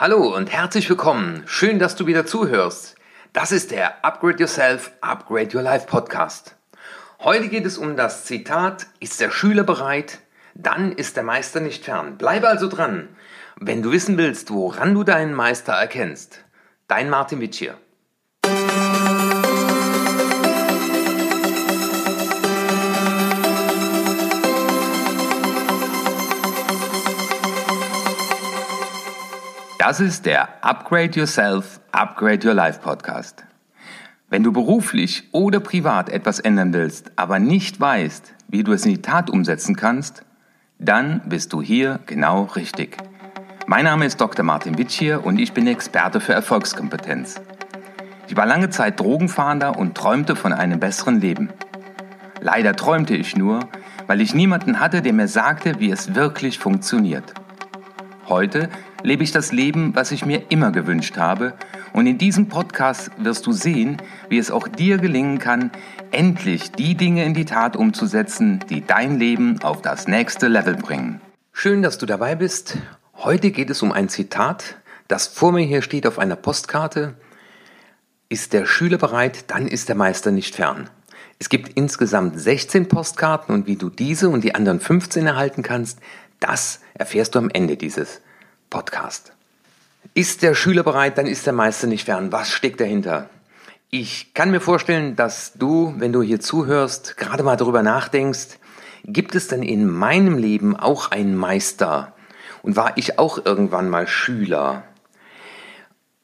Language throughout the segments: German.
Hallo und herzlich willkommen. Schön, dass du wieder zuhörst. Das ist der Upgrade Yourself, Upgrade Your Life Podcast. Heute geht es um das Zitat, ist der Schüler bereit, dann ist der Meister nicht fern. Bleibe also dran, wenn du wissen willst, woran du deinen Meister erkennst. Dein Martin Witsch hier. Das ist der Upgrade Yourself, Upgrade Your Life Podcast. Wenn du beruflich oder privat etwas ändern willst, aber nicht weißt, wie du es in die Tat umsetzen kannst, dann bist du hier genau richtig. Mein Name ist Dr. Martin Witsch hier und ich bin Experte für Erfolgskompetenz. Ich war lange Zeit Drogenfahnder und träumte von einem besseren Leben. Leider träumte ich nur, weil ich niemanden hatte, der mir sagte, wie es wirklich funktioniert. Heute lebe ich das Leben, was ich mir immer gewünscht habe. Und in diesem Podcast wirst du sehen, wie es auch dir gelingen kann, endlich die Dinge in die Tat umzusetzen, die dein Leben auf das nächste Level bringen. Schön, dass du dabei bist. Heute geht es um ein Zitat, das vor mir hier steht auf einer Postkarte. Ist der Schüler bereit, dann ist der Meister nicht fern. Es gibt insgesamt 16 Postkarten und wie du diese und die anderen 15 erhalten kannst, das erfährst du am Ende dieses Podcast. Ist der Schüler bereit, dann ist der Meister nicht fern. Was steckt dahinter? Ich kann mir vorstellen, dass du, wenn du hier zuhörst, gerade mal darüber nachdenkst, gibt es denn in meinem Leben auch einen Meister? Und war ich auch irgendwann mal Schüler?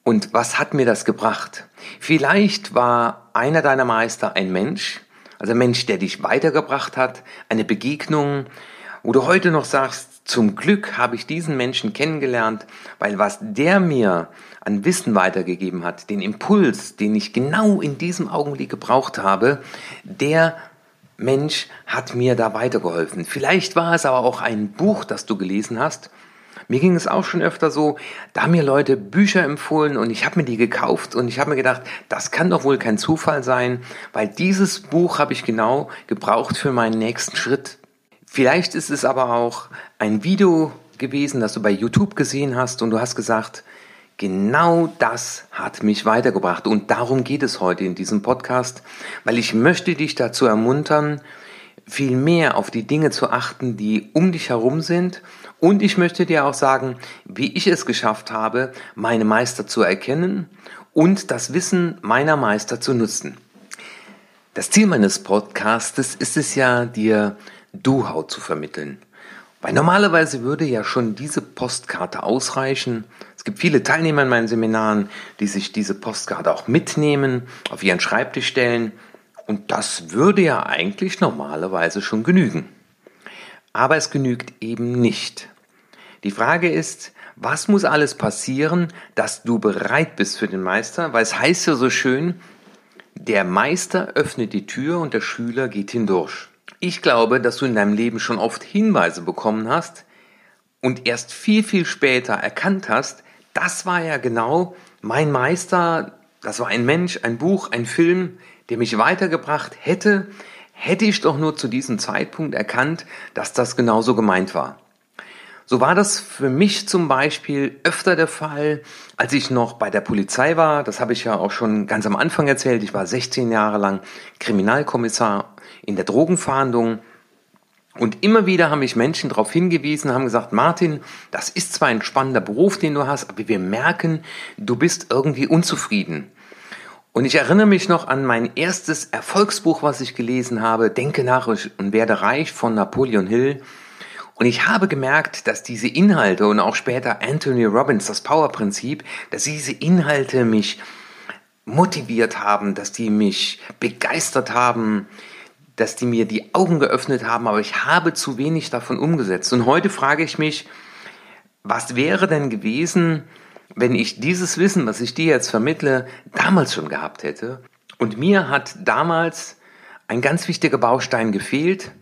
Und was hat mir das gebracht? Vielleicht war einer deiner Meister ein Mensch, also ein Mensch, der dich weitergebracht hat, eine Begegnung, wo du heute noch sagst, zum Glück habe ich diesen Menschen kennengelernt, weil was der mir an Wissen weitergegeben hat, den Impuls, den ich genau in diesem Augenblick gebraucht habe, der Mensch hat mir da weitergeholfen. Vielleicht war es aber auch ein Buch, das du gelesen hast. Mir ging es auch schon öfter so, da haben mir Leute Bücher empfohlen und ich habe mir die gekauft und ich habe mir gedacht, das kann doch wohl kein Zufall sein, weil dieses Buch habe ich genau gebraucht für meinen nächsten Schritt. Vielleicht ist es aber auch ein Video gewesen, das du bei YouTube gesehen hast und du hast gesagt, genau das hat mich weitergebracht und darum geht es heute in diesem Podcast, weil ich möchte dich dazu ermuntern, viel mehr auf die Dinge zu achten, die um dich herum sind und ich möchte dir auch sagen, wie ich es geschafft habe, meine Meister zu erkennen und das Wissen meiner Meister zu nutzen. Das Ziel meines Podcastes ist es ja, dir Do-How zu vermitteln. Weil normalerweise würde ja schon diese Postkarte ausreichen. Es gibt viele Teilnehmer in meinen Seminaren, die sich diese Postkarte auch mitnehmen, auf ihren Schreibtisch stellen. Und das würde ja eigentlich normalerweise schon genügen. Aber es genügt eben nicht. Die Frage ist, was muss alles passieren, dass du bereit bist für den Meister? Weil es heißt ja so schön, der Meister öffnet die Tür und der Schüler geht hindurch. Ich glaube, dass du in deinem Leben schon oft Hinweise bekommen hast und erst viel, viel später erkannt hast, das war ja genau mein Meister, das war ein Mensch, ein Buch, ein Film, der mich weitergebracht hätte, hätte ich doch nur zu diesem Zeitpunkt erkannt, dass das genauso gemeint war. So war das für mich zum Beispiel öfter der Fall, als ich noch bei der Polizei war. Das habe ich ja auch schon ganz am Anfang erzählt. Ich war 16 Jahre lang Kriminalkommissar in der Drogenfahndung. Und immer wieder haben mich Menschen darauf hingewiesen, haben gesagt, Martin, das ist zwar ein spannender Beruf, den du hast, aber wir merken, du bist irgendwie unzufrieden. Und ich erinnere mich noch an mein erstes Erfolgsbuch, was ich gelesen habe, Denke nach und werde reich von Napoleon Hill. Und ich habe gemerkt, dass diese Inhalte und auch später Anthony Robbins, das Power-Prinzip, dass diese Inhalte mich motiviert haben, dass die mich begeistert haben, dass die mir die Augen geöffnet haben, aber ich habe zu wenig davon umgesetzt. Und heute frage ich mich, was wäre denn gewesen, wenn ich dieses Wissen, was ich dir jetzt vermittle, damals schon gehabt hätte? Und mir hat damals ein ganz wichtiger Baustein gefehlt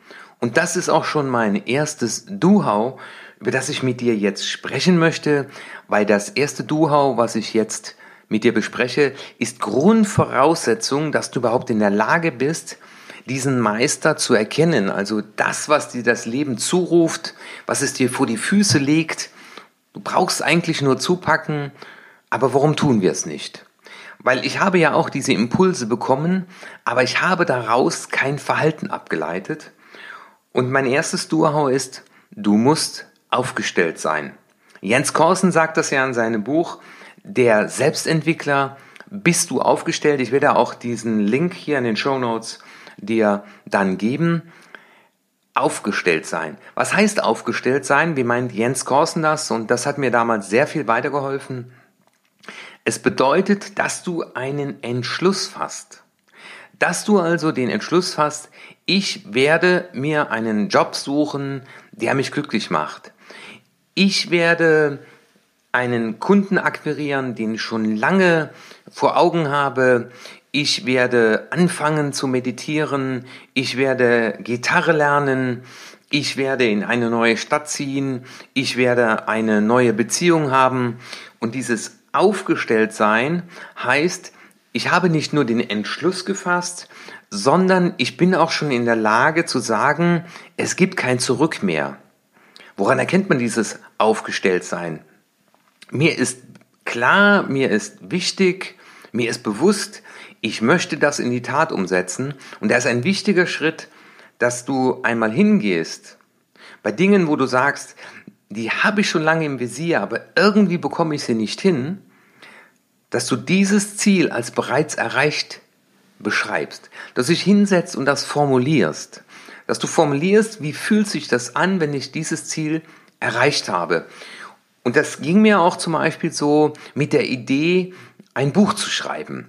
und das ist auch schon mein erstes Do-How, über das ich mit dir jetzt sprechen möchte, weil das erste Do-How, was ich jetzt mit dir bespreche, ist Grundvoraussetzung, dass du überhaupt in der Lage bist, diesen Meister zu erkennen. Also das, was dir das Leben zuruft, was es dir vor die Füße legt Du brauchst eigentlich nur zupacken, aber warum tun wir es nicht? Weil ich habe ja auch diese Impulse bekommen, aber ich habe daraus kein Verhalten abgeleitet. Und mein erstes Durhau ist, du musst aufgestellt sein. Jens Korsen sagt das ja in seinem Buch, der Selbstentwickler, bist du aufgestellt? Ich werde auch diesen Link hier in den Show Notes dir dann geben. Aufgestellt sein. Was heißt aufgestellt sein? Wie meint Jens Korsen das? Und das hat mir damals sehr viel weitergeholfen. Es bedeutet, dass du einen Entschluss fasst. Dass du also den Entschluss fasst, ich werde mir einen Job suchen, der mich glücklich macht. Ich werde einen Kunden akquirieren, den ich schon lange vor Augen habe. Ich werde anfangen zu meditieren. Ich werde Gitarre lernen. Ich werde in eine neue Stadt ziehen. Ich werde eine neue Beziehung haben. Und dieses aufgestellt sein heißt, ich habe nicht nur den Entschluss gefasst, sondern ich bin auch schon in der Lage zu sagen, es gibt kein Zurück mehr. Woran erkennt man dieses Aufgestelltsein? Mir ist klar, mir ist wichtig, mir ist bewusst, ich möchte das in die Tat umsetzen. Und da ist ein wichtiger Schritt, dass du einmal hingehst bei Dingen, wo du sagst, die habe ich schon lange im Visier, aber irgendwie bekomme ich sie nicht hin, dass du dieses Ziel als bereits erreicht beschreibst, dass du dich hinsetzt und das formulierst, dass du formulierst, wie fühlt sich das an, wenn ich dieses Ziel erreicht habe. Und das ging mir auch zum Beispiel so mit der Idee, ein Buch zu schreiben.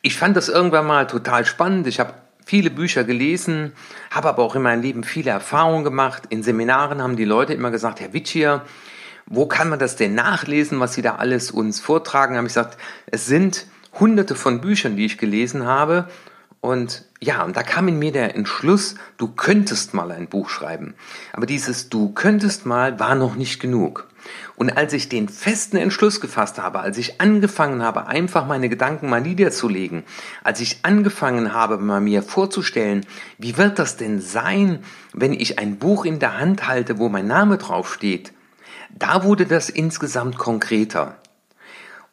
Ich fand das irgendwann mal total spannend. Ich habe viele Bücher gelesen, habe aber auch in meinem Leben viele Erfahrungen gemacht. In Seminaren haben die Leute immer gesagt, Herr Witschier, wo kann man das denn nachlesen, was Sie da alles uns vortragen? Habe ich gesagt, es sind hunderte von Büchern, die ich gelesen habe. Und ja, und da kam in mir der Entschluss, du könntest mal ein Buch schreiben. Aber dieses du könntest mal war noch nicht genug. Und als ich den festen Entschluss gefasst habe, als ich angefangen habe, einfach meine Gedanken mal niederzulegen, als ich angefangen habe, mal mir vorzustellen, wie wird das denn sein, wenn ich ein Buch in der Hand halte, wo mein Name draufsteht, da wurde das insgesamt konkreter.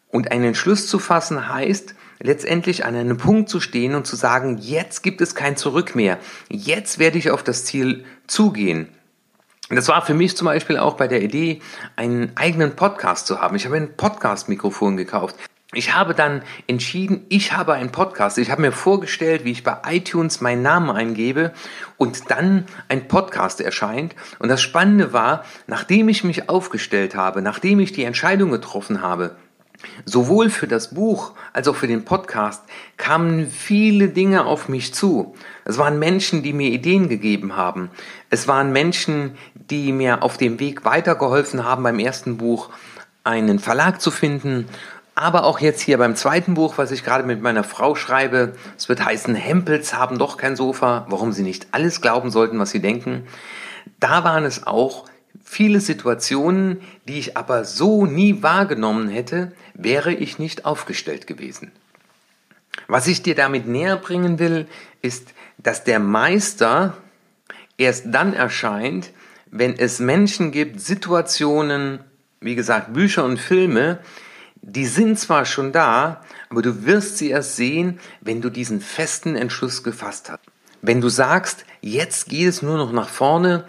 Und einen Entschluss zu fassen heißt, letztendlich an einem Punkt zu stehen und zu sagen, jetzt gibt es kein Zurück mehr. Jetzt werde ich auf das Ziel zugehen. Das war für mich zum Beispiel auch bei der Idee, einen eigenen Podcast zu haben. Ich habe ein Podcast-Mikrofon gekauft. Ich habe dann entschieden, ich habe einen Podcast. Ich habe mir vorgestellt, wie ich bei iTunes meinen Namen eingebe und dann ein Podcast erscheint. Und das Spannende war, nachdem ich mich aufgestellt habe, nachdem ich die Entscheidung getroffen habe, sowohl für das Buch als auch für den Podcast kamen viele Dinge auf mich zu. Es waren Menschen, die mir Ideen gegeben haben. Es waren Menschen, die mir auf dem Weg weitergeholfen haben, beim ersten Buch einen Verlag zu finden aber auch jetzt hier beim zweiten Buch, was ich gerade mit meiner Frau schreibe, es wird heißen, Hempels haben doch kein Sofa, warum sie nicht alles glauben sollten, was sie denken. Da waren es auch viele Situationen, die ich aber so nie wahrgenommen hätte, wäre ich nicht aufgestellt gewesen. Was ich dir damit näher bringen will, ist, dass der Meister erst dann erscheint, wenn es Menschen gibt, Situationen, wie gesagt, Bücher und Filme, die sind zwar schon da, aber du wirst sie erst sehen, wenn du diesen festen Entschluss gefasst hast. Wenn du sagst, jetzt geht es nur noch nach vorne,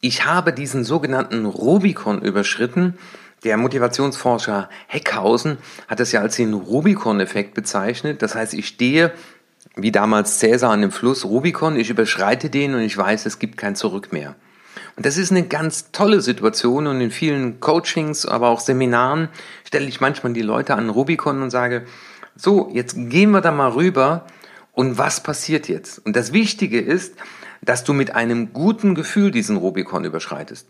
ich habe diesen sogenannten Rubikon überschritten, der Motivationsforscher Heckhausen hat es ja als den Rubikon-Effekt bezeichnet. Das heißt, ich stehe wie damals Cäsar an dem Fluss Rubikon, ich überschreite den und ich weiß, es gibt kein Zurück mehr. Und das ist eine ganz tolle Situation und in vielen Coachings, aber auch Seminaren stelle ich manchmal die Leute an Rubicon und sage, so, jetzt gehen wir da mal rüber und was passiert jetzt? Und das Wichtige ist, dass du mit einem guten Gefühl diesen Rubicon überschreitest.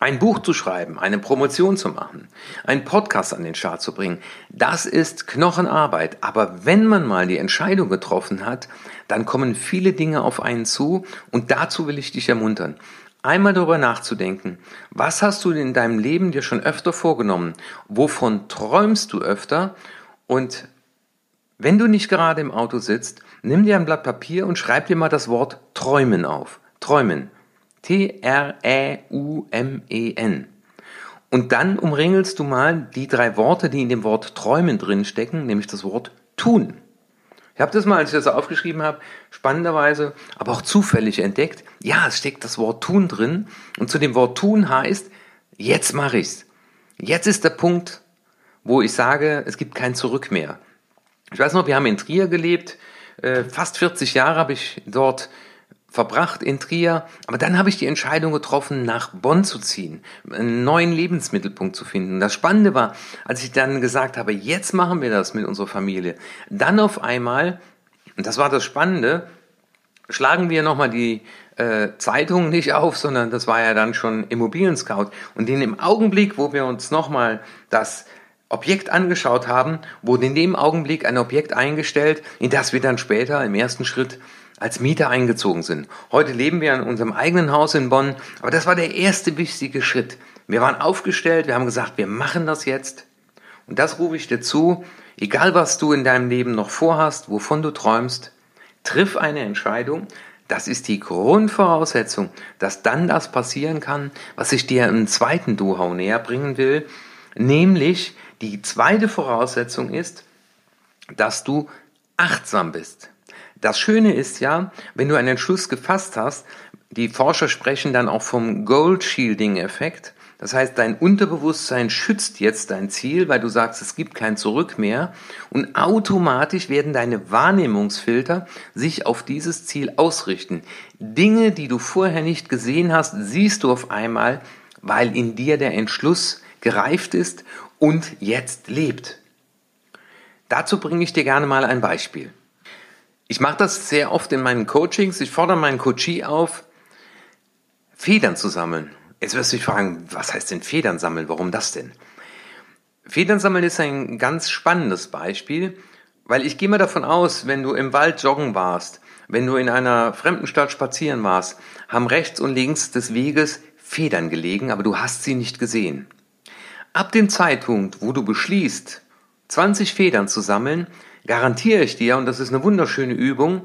Ein Buch zu schreiben, eine Promotion zu machen, einen Podcast an den Start zu bringen, das ist Knochenarbeit. Aber wenn man mal die Entscheidung getroffen hat, dann kommen viele Dinge auf einen zu und dazu will ich dich ermuntern einmal darüber nachzudenken, was hast du in deinem Leben dir schon öfter vorgenommen? Wovon träumst du öfter? Und wenn du nicht gerade im Auto sitzt, nimm dir ein Blatt Papier und schreib dir mal das Wort träumen auf. Träumen. T-R-Ä-U-M-E-N. Und dann umringelst du mal die drei Worte, die in dem Wort träumen drin stecken, nämlich das Wort tun. Ich habe das mal, als ich das aufgeschrieben habe, spannenderweise, aber auch zufällig entdeckt. Ja, es steckt das Wort tun drin. Und zu dem Wort tun heißt, jetzt mache ich's. Jetzt ist der Punkt, wo ich sage, es gibt kein Zurück mehr. Ich weiß noch, wir haben in Trier gelebt. Äh, fast 40 Jahre habe ich dort verbracht in Trier, aber dann habe ich die Entscheidung getroffen, nach Bonn zu ziehen, einen neuen Lebensmittelpunkt zu finden. Das Spannende war, als ich dann gesagt habe, jetzt machen wir das mit unserer Familie, dann auf einmal, und das war das Spannende, schlagen wir nochmal die äh, Zeitung nicht auf, sondern das war ja dann schon Immobilien Scout. Und in dem Augenblick, wo wir uns nochmal das Objekt angeschaut haben, wurde in dem Augenblick ein Objekt eingestellt, in das wir dann später im ersten Schritt als Mieter eingezogen sind. Heute leben wir in unserem eigenen Haus in Bonn, aber das war der erste wichtige Schritt. Wir waren aufgestellt, wir haben gesagt, wir machen das jetzt. Und das rufe ich dir zu, egal was du in deinem Leben noch vorhast, wovon du träumst, triff eine Entscheidung. Das ist die Grundvoraussetzung, dass dann das passieren kann, was ich dir im zweiten Duhau näher bringen will. Nämlich die zweite Voraussetzung ist, dass du achtsam bist. Das Schöne ist ja, wenn du einen Entschluss gefasst hast, die Forscher sprechen dann auch vom Gold Shielding Effekt. Das heißt, dein Unterbewusstsein schützt jetzt dein Ziel, weil du sagst, es gibt kein Zurück mehr. Und automatisch werden deine Wahrnehmungsfilter sich auf dieses Ziel ausrichten. Dinge, die du vorher nicht gesehen hast, siehst du auf einmal, weil in dir der Entschluss gereift ist und jetzt lebt. Dazu bringe ich dir gerne mal ein Beispiel. Ich mache das sehr oft in meinen Coachings. Ich fordere meinen Coachie auf, Federn zu sammeln. Jetzt wirst du dich fragen, was heißt denn Federn sammeln? Warum das denn? Federn sammeln ist ein ganz spannendes Beispiel, weil ich gehe mal davon aus, wenn du im Wald joggen warst, wenn du in einer fremden Stadt spazieren warst, haben rechts und links des Weges Federn gelegen, aber du hast sie nicht gesehen. Ab dem Zeitpunkt, wo du beschließt, 20 Federn zu sammeln, garantiere ich dir, und das ist eine wunderschöne Übung,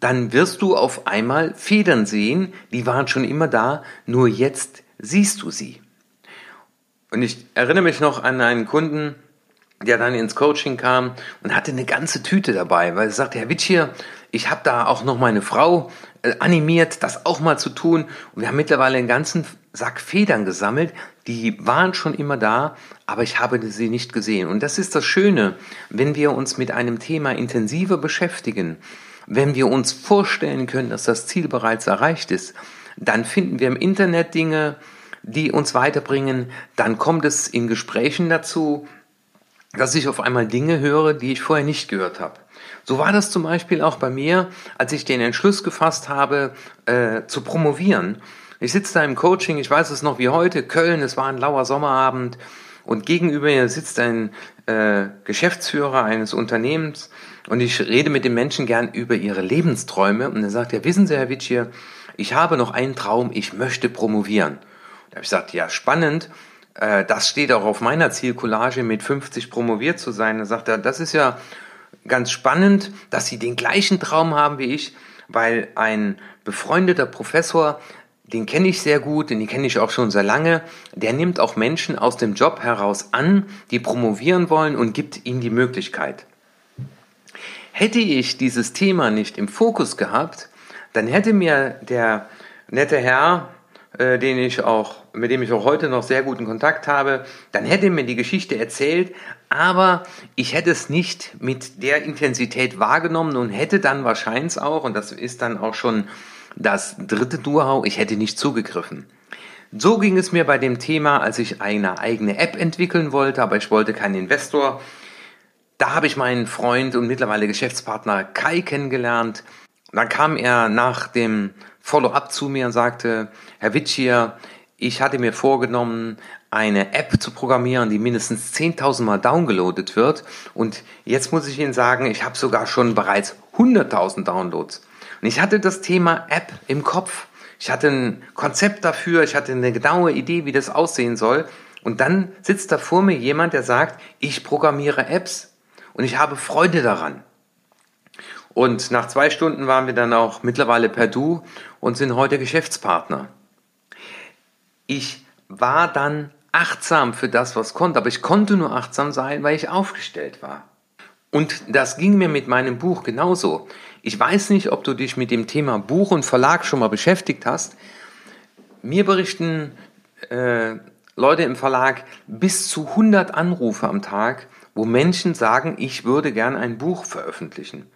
dann wirst du auf einmal Federn sehen, die waren schon immer da, nur jetzt siehst du sie. Und ich erinnere mich noch an einen Kunden, der dann ins Coaching kam und hatte eine ganze Tüte dabei, weil er sagte, Herr Witschier, ich habe da auch noch meine Frau äh, animiert, das auch mal zu tun. Und wir haben mittlerweile einen ganzen Sack Federn gesammelt, die waren schon immer da, aber ich habe sie nicht gesehen. Und das ist das Schöne, wenn wir uns mit einem Thema intensiver beschäftigen, wenn wir uns vorstellen können, dass das Ziel bereits erreicht ist, dann finden wir im Internet Dinge, die uns weiterbringen, dann kommt es in Gesprächen dazu, dass ich auf einmal Dinge höre, die ich vorher nicht gehört habe. So war das zum Beispiel auch bei mir, als ich den Entschluss gefasst habe, äh, zu promovieren. Ich sitze da im Coaching, ich weiß es noch wie heute, Köln, es war ein lauer Sommerabend und gegenüber mir sitzt ein äh, Geschäftsführer eines Unternehmens und ich rede mit den Menschen gern über ihre Lebensträume und er sagt, ja wissen Sie, Herr Witschier, ich habe noch einen Traum, ich möchte promovieren. Da habe ich gesagt, ja spannend, äh, das steht auch auf meiner Zielcollage mit 50 promoviert zu sein. Da sagt er, das ist ja ganz spannend, dass Sie den gleichen Traum haben wie ich, weil ein befreundeter Professor den kenne ich sehr gut, den kenne ich auch schon sehr lange. Der nimmt auch Menschen aus dem Job heraus an, die promovieren wollen und gibt ihnen die Möglichkeit. Hätte ich dieses Thema nicht im Fokus gehabt, dann hätte mir der nette Herr, äh, den ich auch, mit dem ich auch heute noch sehr guten Kontakt habe, dann hätte mir die Geschichte erzählt, aber ich hätte es nicht mit der Intensität wahrgenommen und hätte dann wahrscheinlich auch, und das ist dann auch schon das dritte Know-how, ich hätte nicht zugegriffen. So ging es mir bei dem Thema, als ich eine eigene App entwickeln wollte, aber ich wollte keinen Investor. Da habe ich meinen Freund und mittlerweile Geschäftspartner Kai kennengelernt. dann kam er nach dem Follow-up zu mir und sagte, Herr Witschier, ich hatte mir vorgenommen, eine App zu programmieren, die mindestens 10.000 Mal downgeloadet wird. Und jetzt muss ich Ihnen sagen, ich habe sogar schon bereits 100.000 Downloads. Und ich hatte das Thema App im Kopf. Ich hatte ein Konzept dafür, ich hatte eine genaue Idee, wie das aussehen soll. Und dann sitzt da vor mir jemand, der sagt, ich programmiere Apps und ich habe Freude daran. Und nach zwei Stunden waren wir dann auch mittlerweile per Du und sind heute Geschäftspartner. Ich war dann achtsam für das, was konnte, aber ich konnte nur achtsam sein, weil ich aufgestellt war. Und das ging mir mit meinem Buch genauso. Ich weiß nicht, ob du dich mit dem Thema Buch und Verlag schon mal beschäftigt hast. Mir berichten äh, Leute im Verlag bis zu 100 Anrufe am Tag, wo Menschen sagen, ich würde gern ein Buch veröffentlichen.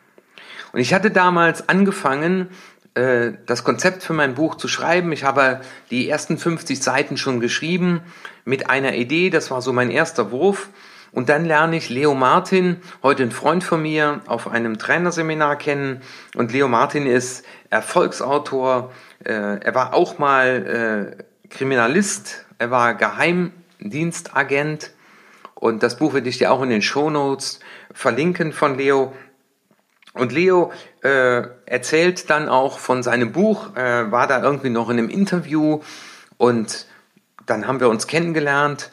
Und ich hatte damals angefangen, äh, das Konzept für mein Buch zu schreiben. Ich habe die ersten 50 Seiten schon geschrieben mit einer Idee. Das war so mein erster Wurf. Und dann lerne ich Leo Martin, heute ein Freund von mir, auf einem Trainerseminar kennen. Und Leo Martin ist Erfolgsautor. Äh, er war auch mal äh, Kriminalist. Er war Geheimdienstagent. Und das Buch werde ich dir auch in den Show Notes verlinken von Leo. Und Leo äh, erzählt dann auch von seinem Buch, äh, war da irgendwie noch in einem Interview und dann haben wir uns kennengelernt.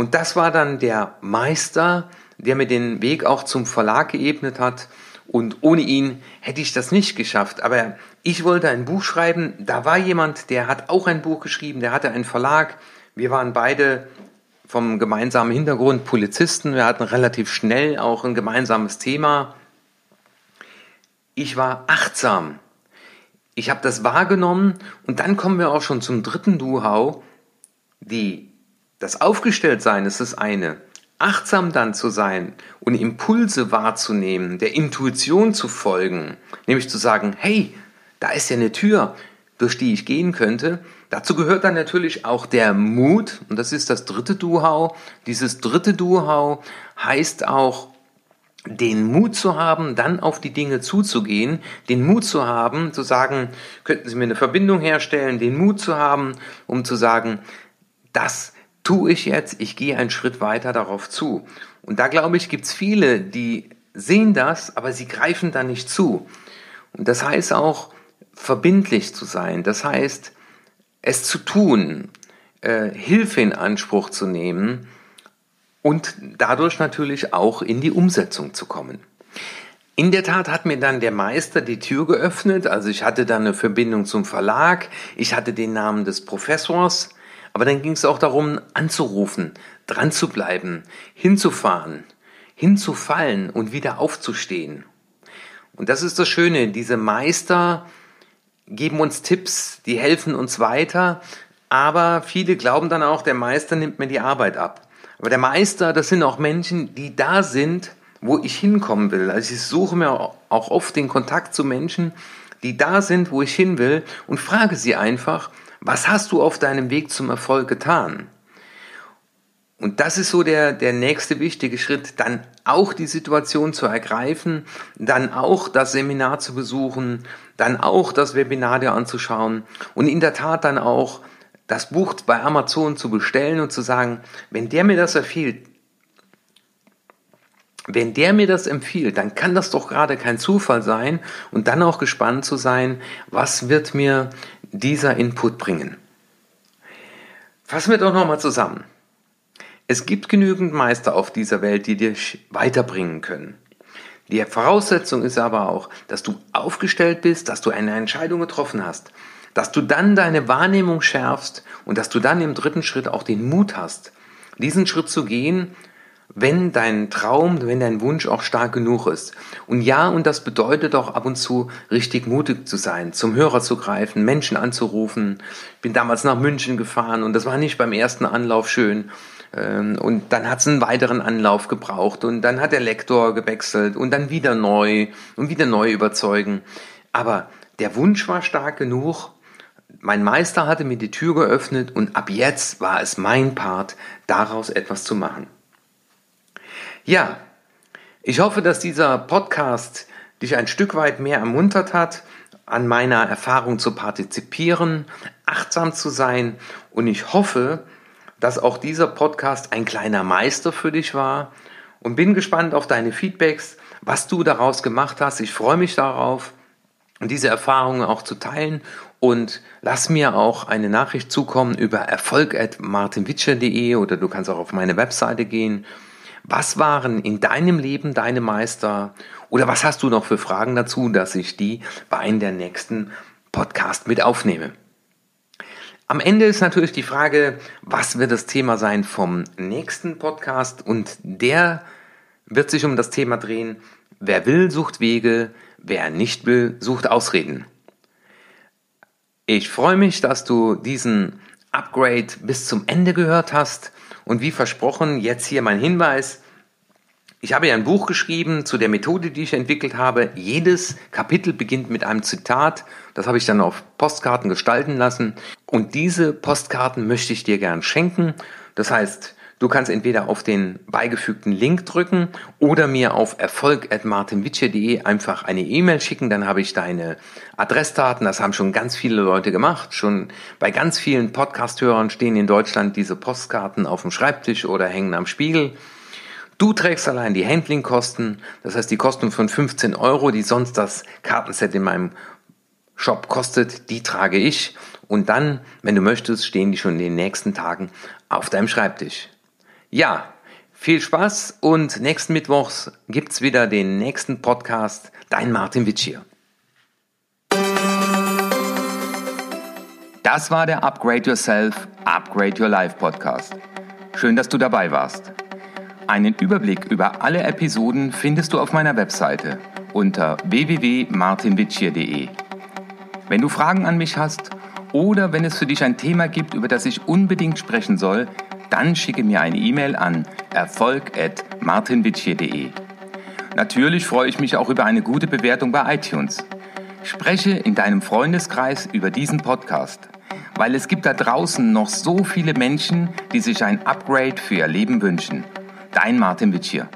Und das war dann der Meister, der mir den Weg auch zum Verlag geebnet hat. Und ohne ihn hätte ich das nicht geschafft. Aber ich wollte ein Buch schreiben. Da war jemand, der hat auch ein Buch geschrieben, der hatte einen Verlag. Wir waren beide vom gemeinsamen Hintergrund Polizisten. Wir hatten relativ schnell auch ein gemeinsames Thema ich war achtsam. Ich habe das wahrgenommen und dann kommen wir auch schon zum dritten Du-How. Die, das Aufgestelltsein ist das eine. Achtsam dann zu sein und Impulse wahrzunehmen, der Intuition zu folgen, nämlich zu sagen, hey, da ist ja eine Tür, durch die ich gehen könnte. Dazu gehört dann natürlich auch der Mut und das ist das dritte Du-How. Dieses dritte Du-How heißt auch den Mut zu haben, dann auf die Dinge zuzugehen, den Mut zu haben, zu sagen, könnten Sie mir eine Verbindung herstellen, den Mut zu haben, um zu sagen, das tue ich jetzt, ich gehe einen Schritt weiter darauf zu. Und da glaube ich, gibt es viele, die sehen das, aber sie greifen da nicht zu. Und das heißt auch, verbindlich zu sein, das heißt, es zu tun, äh, Hilfe in Anspruch zu nehmen, und dadurch natürlich auch in die Umsetzung zu kommen. In der Tat hat mir dann der Meister die Tür geöffnet, also ich hatte dann eine Verbindung zum Verlag, ich hatte den Namen des Professors, aber dann ging es auch darum, anzurufen, dran zu bleiben, hinzufahren, hinzufallen und wieder aufzustehen. Und das ist das Schöne, diese Meister geben uns Tipps, die helfen uns weiter, aber viele glauben dann auch, der Meister nimmt mir die Arbeit ab. Aber der Meister, das sind auch Menschen, die da sind, wo ich hinkommen will. Also ich suche mir auch oft den Kontakt zu Menschen, die da sind, wo ich hin will und frage sie einfach, was hast du auf deinem Weg zum Erfolg getan? Und das ist so der, der nächste wichtige Schritt, dann auch die Situation zu ergreifen, dann auch das Seminar zu besuchen, dann auch das Webinar dir anzuschauen und in der Tat dann auch das Buch bei Amazon zu bestellen und zu sagen, wenn der mir das empfiehlt, wenn der mir das empfiehlt, dann kann das doch gerade kein Zufall sein und dann auch gespannt zu sein, was wird mir dieser Input bringen. Fassen wir doch nochmal zusammen. Es gibt genügend Meister auf dieser Welt, die dich weiterbringen können. Die Voraussetzung ist aber auch, dass du aufgestellt bist, dass du eine Entscheidung getroffen hast, dass du dann deine Wahrnehmung schärfst und dass du dann im dritten Schritt auch den Mut hast, diesen Schritt zu gehen, wenn dein Traum, wenn dein Wunsch auch stark genug ist. Und ja, und das bedeutet auch ab und zu richtig mutig zu sein, zum Hörer zu greifen, Menschen anzurufen. Ich bin damals nach München gefahren und das war nicht beim ersten Anlauf schön. Ähm, und dann hat es einen weiteren Anlauf gebraucht und dann hat der Lektor gewechselt und dann wieder neu und wieder neu überzeugen. Aber der Wunsch war stark genug mein Meister hatte mir die Tür geöffnet und ab jetzt war es mein Part, daraus etwas zu machen. Ja, ich hoffe, dass dieser Podcast dich ein Stück weit mehr ermuntert hat, an meiner Erfahrung zu partizipieren, achtsam zu sein und ich hoffe, dass auch dieser Podcast ein kleiner Meister für dich war und bin gespannt auf deine Feedbacks, was du daraus gemacht hast. Ich freue mich darauf, diese Erfahrungen auch zu teilen und lass mir auch eine Nachricht zukommen über erfolg.martinwitscher.de oder du kannst auch auf meine Webseite gehen. Was waren in deinem Leben deine Meister? Oder was hast du noch für Fragen dazu, dass ich die bei einem der nächsten Podcast mit aufnehme? Am Ende ist natürlich die Frage, was wird das Thema sein vom nächsten Podcast? Und der wird sich um das Thema drehen, wer will, sucht Wege, wer nicht will, sucht Ausreden. Ich freue mich, dass du diesen Upgrade bis zum Ende gehört hast. Und wie versprochen, jetzt hier mein Hinweis. Ich habe ja ein Buch geschrieben zu der Methode, die ich entwickelt habe. Jedes Kapitel beginnt mit einem Zitat. Das habe ich dann auf Postkarten gestalten lassen. Und diese Postkarten möchte ich dir gern schenken. Das heißt, Du kannst entweder auf den beigefügten Link drücken oder mir auf erfolg.martinwitsche.de einfach eine E-Mail schicken, dann habe ich deine Adressdaten. Das haben schon ganz viele Leute gemacht. Schon bei ganz vielen Podcast-Hörern stehen in Deutschland diese Postkarten auf dem Schreibtisch oder hängen am Spiegel. Du trägst allein die Handlingkosten, das heißt die Kosten von 15 Euro, die sonst das Kartenset in meinem Shop kostet, die trage ich. Und dann, wenn du möchtest, stehen die schon in den nächsten Tagen auf deinem Schreibtisch. Ja, viel Spaß und nächsten Mittwochs gibt's wieder den nächsten Podcast. Dein Martin Witsch hier. Das war der Upgrade Yourself, Upgrade Your Life Podcast. Schön, dass du dabei warst. Einen Überblick über alle Episoden findest du auf meiner Webseite unter www.martinwitschier.de. Wenn du Fragen an mich hast oder wenn es für dich ein Thema gibt, über das ich unbedingt sprechen soll, dann schicke mir eine E-Mail an erfolg.martinwitschier.de. Natürlich freue ich mich auch über eine gute Bewertung bei iTunes. Spreche in deinem Freundeskreis über diesen Podcast, weil es gibt da draußen noch so viele Menschen, die sich ein Upgrade für ihr Leben wünschen. Dein Martin Witschier.